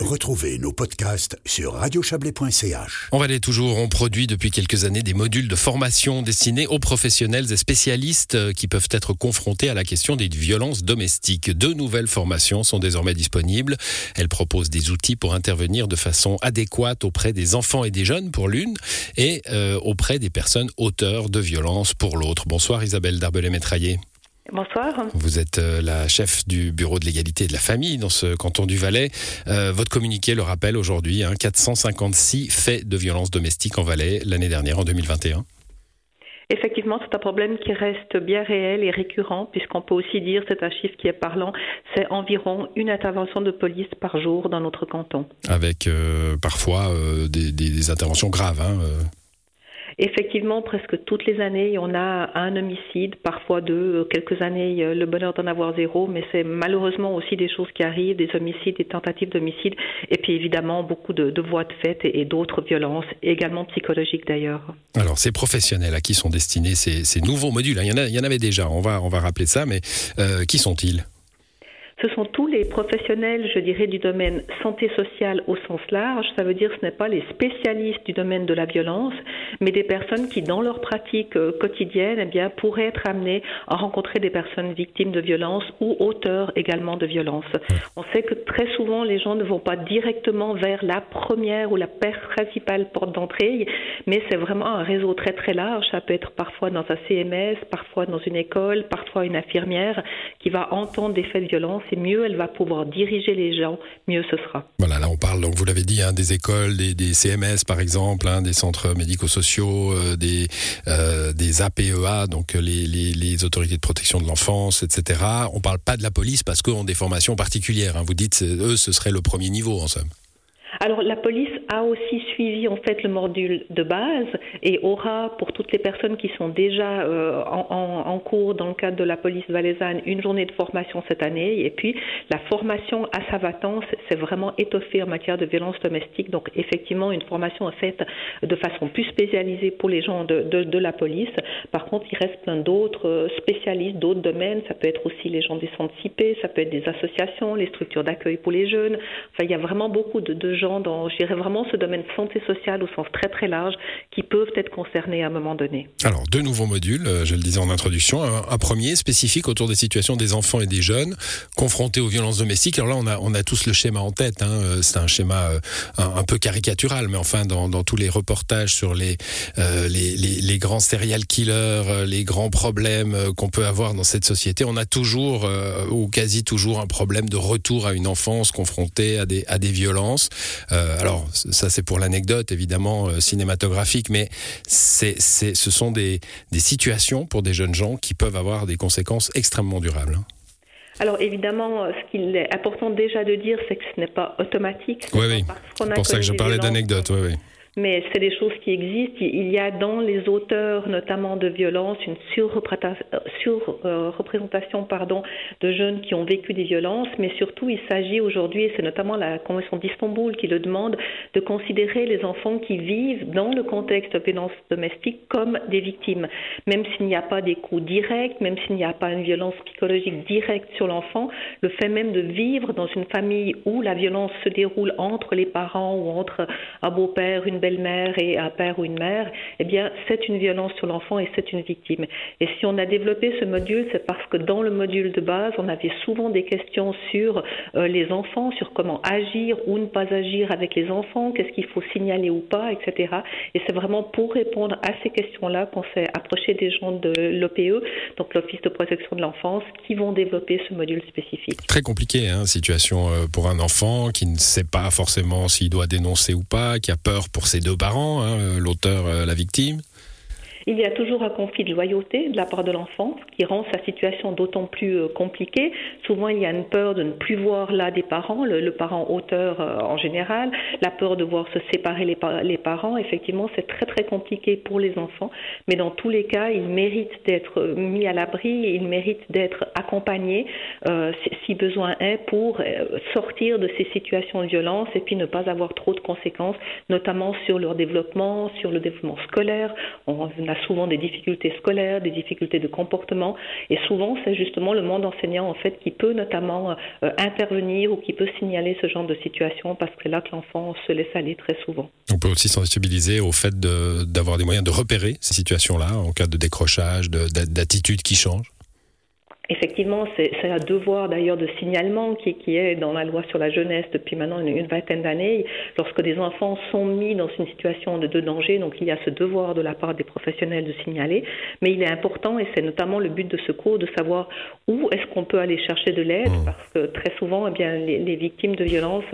Retrouvez nos podcasts sur radiochablais.ch. On va aller toujours, on produit depuis quelques années des modules de formation destinés aux professionnels et spécialistes euh, qui peuvent être confrontés à la question des violences domestiques. Deux nouvelles formations sont désormais disponibles. Elles proposent des outils pour intervenir de façon adéquate auprès des enfants et des jeunes pour l'une et euh, auprès des personnes auteurs de violences pour l'autre. Bonsoir Isabelle Darbelay-Métraillé. Bonsoir. Vous êtes euh, la chef du bureau de l'égalité et de la famille dans ce canton du Valais. Euh, votre communiqué le rappelle aujourd'hui, hein, 456 faits de violence domestique en Valais l'année dernière, en 2021. Effectivement, c'est un problème qui reste bien réel et récurrent, puisqu'on peut aussi dire, c'est un chiffre qui est parlant, c'est environ une intervention de police par jour dans notre canton. Avec euh, parfois des, des, interventions graves. Hein, Effectivement, presque toutes les années, on a un homicide, parfois deux, quelques années, le bonheur d'en avoir zéro, mais c'est malheureusement aussi des choses qui arrivent, des homicides, des tentatives d'homicide, et puis évidemment beaucoup de, voies de fait et, d'autres violences, également psychologiques d'ailleurs. Alors, ces professionnels à qui sont destinés ces, nouveaux modules, hein, il, y en il y en avait déjà, on va, on va rappeler ça, mais euh, qui sont-ils? Ce sont tous les professionnels, je dirais, du domaine santé sociale au sens large. Ça veut dire que ce n'est pas les spécialistes du domaine de la violence, mais des personnes qui, dans leur pratique euh, quotidienne, eh bien, pourraient être amenées à rencontrer des personnes victimes de violence ou auteurs également de violence. On sait que très souvent, les gens ne vont pas directement vers la première ou la principale porte d'entrée, mais c'est vraiment un réseau très très large. Ça peut être parfois dans un CMS, parfois dans une école, parfois une infirmière qui va entendre des faits de violence et mieux elle va pouvoir diriger les gens, mieux ce sera. Voilà, là on parle, donc vous l'avez dit, hein, des écoles, des, CMS par exemple, hein, des centres médico-sociaux, euh, des, euh, des APEA, donc les, les, autorités de protection de l'enfance, etc. On parle pas de la police parce qu'eux ont des formations particulières. Hein. Vous dites, eux, ce serait le premier niveau en somme. Alors la police a aussi suivi en fait le module de base et aura pour toutes les personnes qui sont déjà euh, en, cours dans le cadre de la police valaisanne une journée de formation cette année et puis la formation à Savatans s'est vraiment étoffée en matière de violence domestique donc effectivement une formation faite de façon plus spécialisée pour les gens de, de, la police. Par contre il reste plein d'autres euh, spécialistes, d'autres domaines, ça peut être aussi les gens des centres CIP, ça peut être des associations, les structures d'accueil pour les jeunes. Enfin il y a vraiment beaucoup de, de gens dans, je dirais vraiment ce domaine santé sociale au sens très très large qui peuvent être concernés à un moment donné. Alors, deux nouveaux modules, euh, je le disais en introduction. Un, premier spécifique autour des situations des enfants et des jeunes confrontés aux violences domestiques. Alors là, on a, on a tous le schéma en tête. Hein. Euh, c'est un schéma euh, un, peu caricatural, mais enfin, dans, dans tous les reportages sur les, les, les, grands serial killers, les grands problèmes qu'on peut avoir dans cette société, on a toujours ou quasi toujours un problème de retour à une enfance confrontée à des, à des violences. Alors ça c'est pour l'anecdote évidemment euh, cinématographique, mais c'est, ce sont des, situations pour des jeunes gens qui peuvent avoir des conséquences extrêmement durables. Hein. Alors évidemment, ce qu'il est important déjà de dire, c'est que ce n'est pas automatique. Oui, oui. C'est pour ça que je parlais d'anecdote. Oui, oui mais c'est des choses qui existent. Il y a dans les auteurs, notamment de violences, une surreprésentation pardon, de jeunes qui ont vécu des violences, mais surtout il s'agit aujourd'hui, et c'est notamment la Convention d'Istanbul qui le demande, de considérer les enfants qui vivent dans le contexte de violence domestique comme des victimes. Même s'il n'y a pas des coups directs, même s'il n'y a pas une violence psychologique directe sur l'enfant, le fait même de vivre dans une famille où la violence se déroule entre les parents ou entre un beau-père, une belle mère et un père ou une mère, eh bien, c'est une violence sur l'enfant et c'est une victime. Et si on a développé ce module, c'est parce que dans le module de base, on avait souvent des questions sur euh, les enfants, sur comment agir ou ne pas agir avec les enfants, qu'est-ce qu'il faut signaler ou pas, etc. Et c'est vraiment pour répondre à ces questions-là qu'on s'est approché des gens de l'OPE, donc l'Office de protection de l'enfance, qui vont développer ce module spécifique. Très compliqué, hein, situation euh, pour un enfant qui ne sait pas forcément s'il doit dénoncer ou pas, qui a peur pour ses deux parents, hein, l'auteur, euh, la victime. Il y a toujours un conflit de loyauté de la part de l'enfant qui rend sa situation d'autant plus euh, compliquée. Souvent, il y a une peur de ne plus voir là des parents, le, parent auteur euh, en général, la peur de voir se séparer les, parents. Effectivement, c'est très très compliqué pour les enfants, mais dans tous les cas, ils méritent d'être mis à l'abri, ils méritent d'être accompagnés euh, si besoin est pour sortir de ces situations de violence et puis ne pas avoir trop de conséquences, notamment sur leur développement, sur le développement scolaire. On a souvent des difficultés scolaires, des difficultés de comportement, et souvent c'est justement le monde enseignant en fait qui peut notamment euh, intervenir ou qui peut signaler ce genre de situation parce que là que l'enfant se laisse aller très souvent. On peut aussi sensibiliser au fait d'avoir des moyens de repérer ces situations-là en cas de décrochage, d'attitude qui change. Effectivement, c'est un devoir d'ailleurs de signalement qui, qui, est dans la loi sur la jeunesse depuis maintenant une, vingtaine d'années. Lorsque des enfants sont mis dans une situation de, de, danger, donc il y a ce devoir de la part des professionnels de signaler. Mais il est important, et c'est notamment le but de ce cours, de savoir où est-ce qu'on peut aller chercher de l'aide, mmh. parce que très souvent, eh bien, les, les, victimes de violences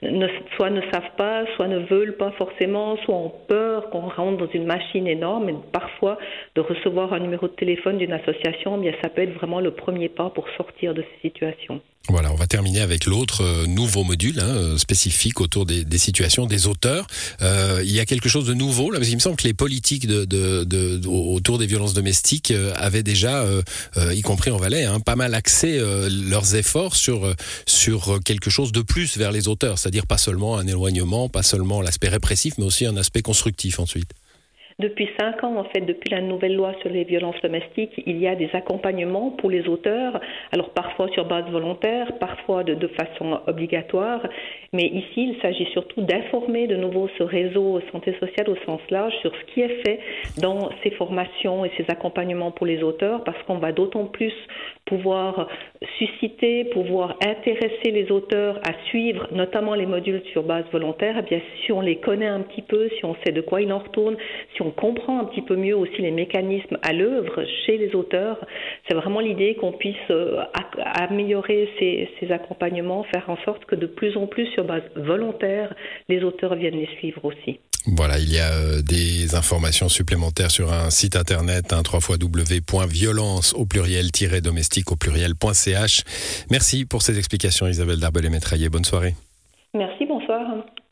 ne, soit ne savent pas, soit ne veulent pas forcément, soit ont peur qu'on rentre dans une machine énorme. Et parfois, de recevoir un numéro de téléphone d'une association, eh bien, ça peut être vraiment le premier pas pour sortir de ces situations. Voilà, on va terminer avec l'autre euh, nouveau module hein, euh, spécifique autour des, situations des auteurs. Euh, il y a quelque chose de nouveau là, parce qu'il me semble que les politiques autour des violences domestiques avaient déjà, y compris en Valais, hein, pas mal axé leurs efforts sur sur quelque chose de plus vers les auteurs, c'est-à-dire pas seulement un éloignement, pas seulement l'aspect répressif, mais aussi un aspect constructif ensuite. Depuis cinq ans, en fait, depuis la nouvelle loi sur les violences domestiques, il y a des accompagnements pour les auteurs, alors parfois sur base volontaire, parfois de, façon obligatoire, mais ici, il s'agit surtout d'informer de nouveau ce réseau santé sociale au sens large sur ce qui est fait dans ces formations et ces accompagnements pour les auteurs, parce qu'on va d'autant plus pouvoir susciter, pouvoir intéresser les auteurs à suivre notamment les modules sur base volontaire, eh bien si on les connaît un petit peu, si on sait de quoi il en retourne, si on comprend un petit peu mieux aussi les mécanismes à l'œuvre chez les auteurs. C'est vraiment l'idée qu'on puisse euh, améliorer ces, ces, accompagnements, faire en sorte que de plus en plus sur base volontaire, les auteurs viennent les suivre aussi. Voilà, il y a euh, des informations supplémentaires sur un site internet, hein, www.violence au pluriel-domestique au pluriel.ch. Merci pour ces explications Isabelle Darbel et Bonne soirée. Merci, bonsoir.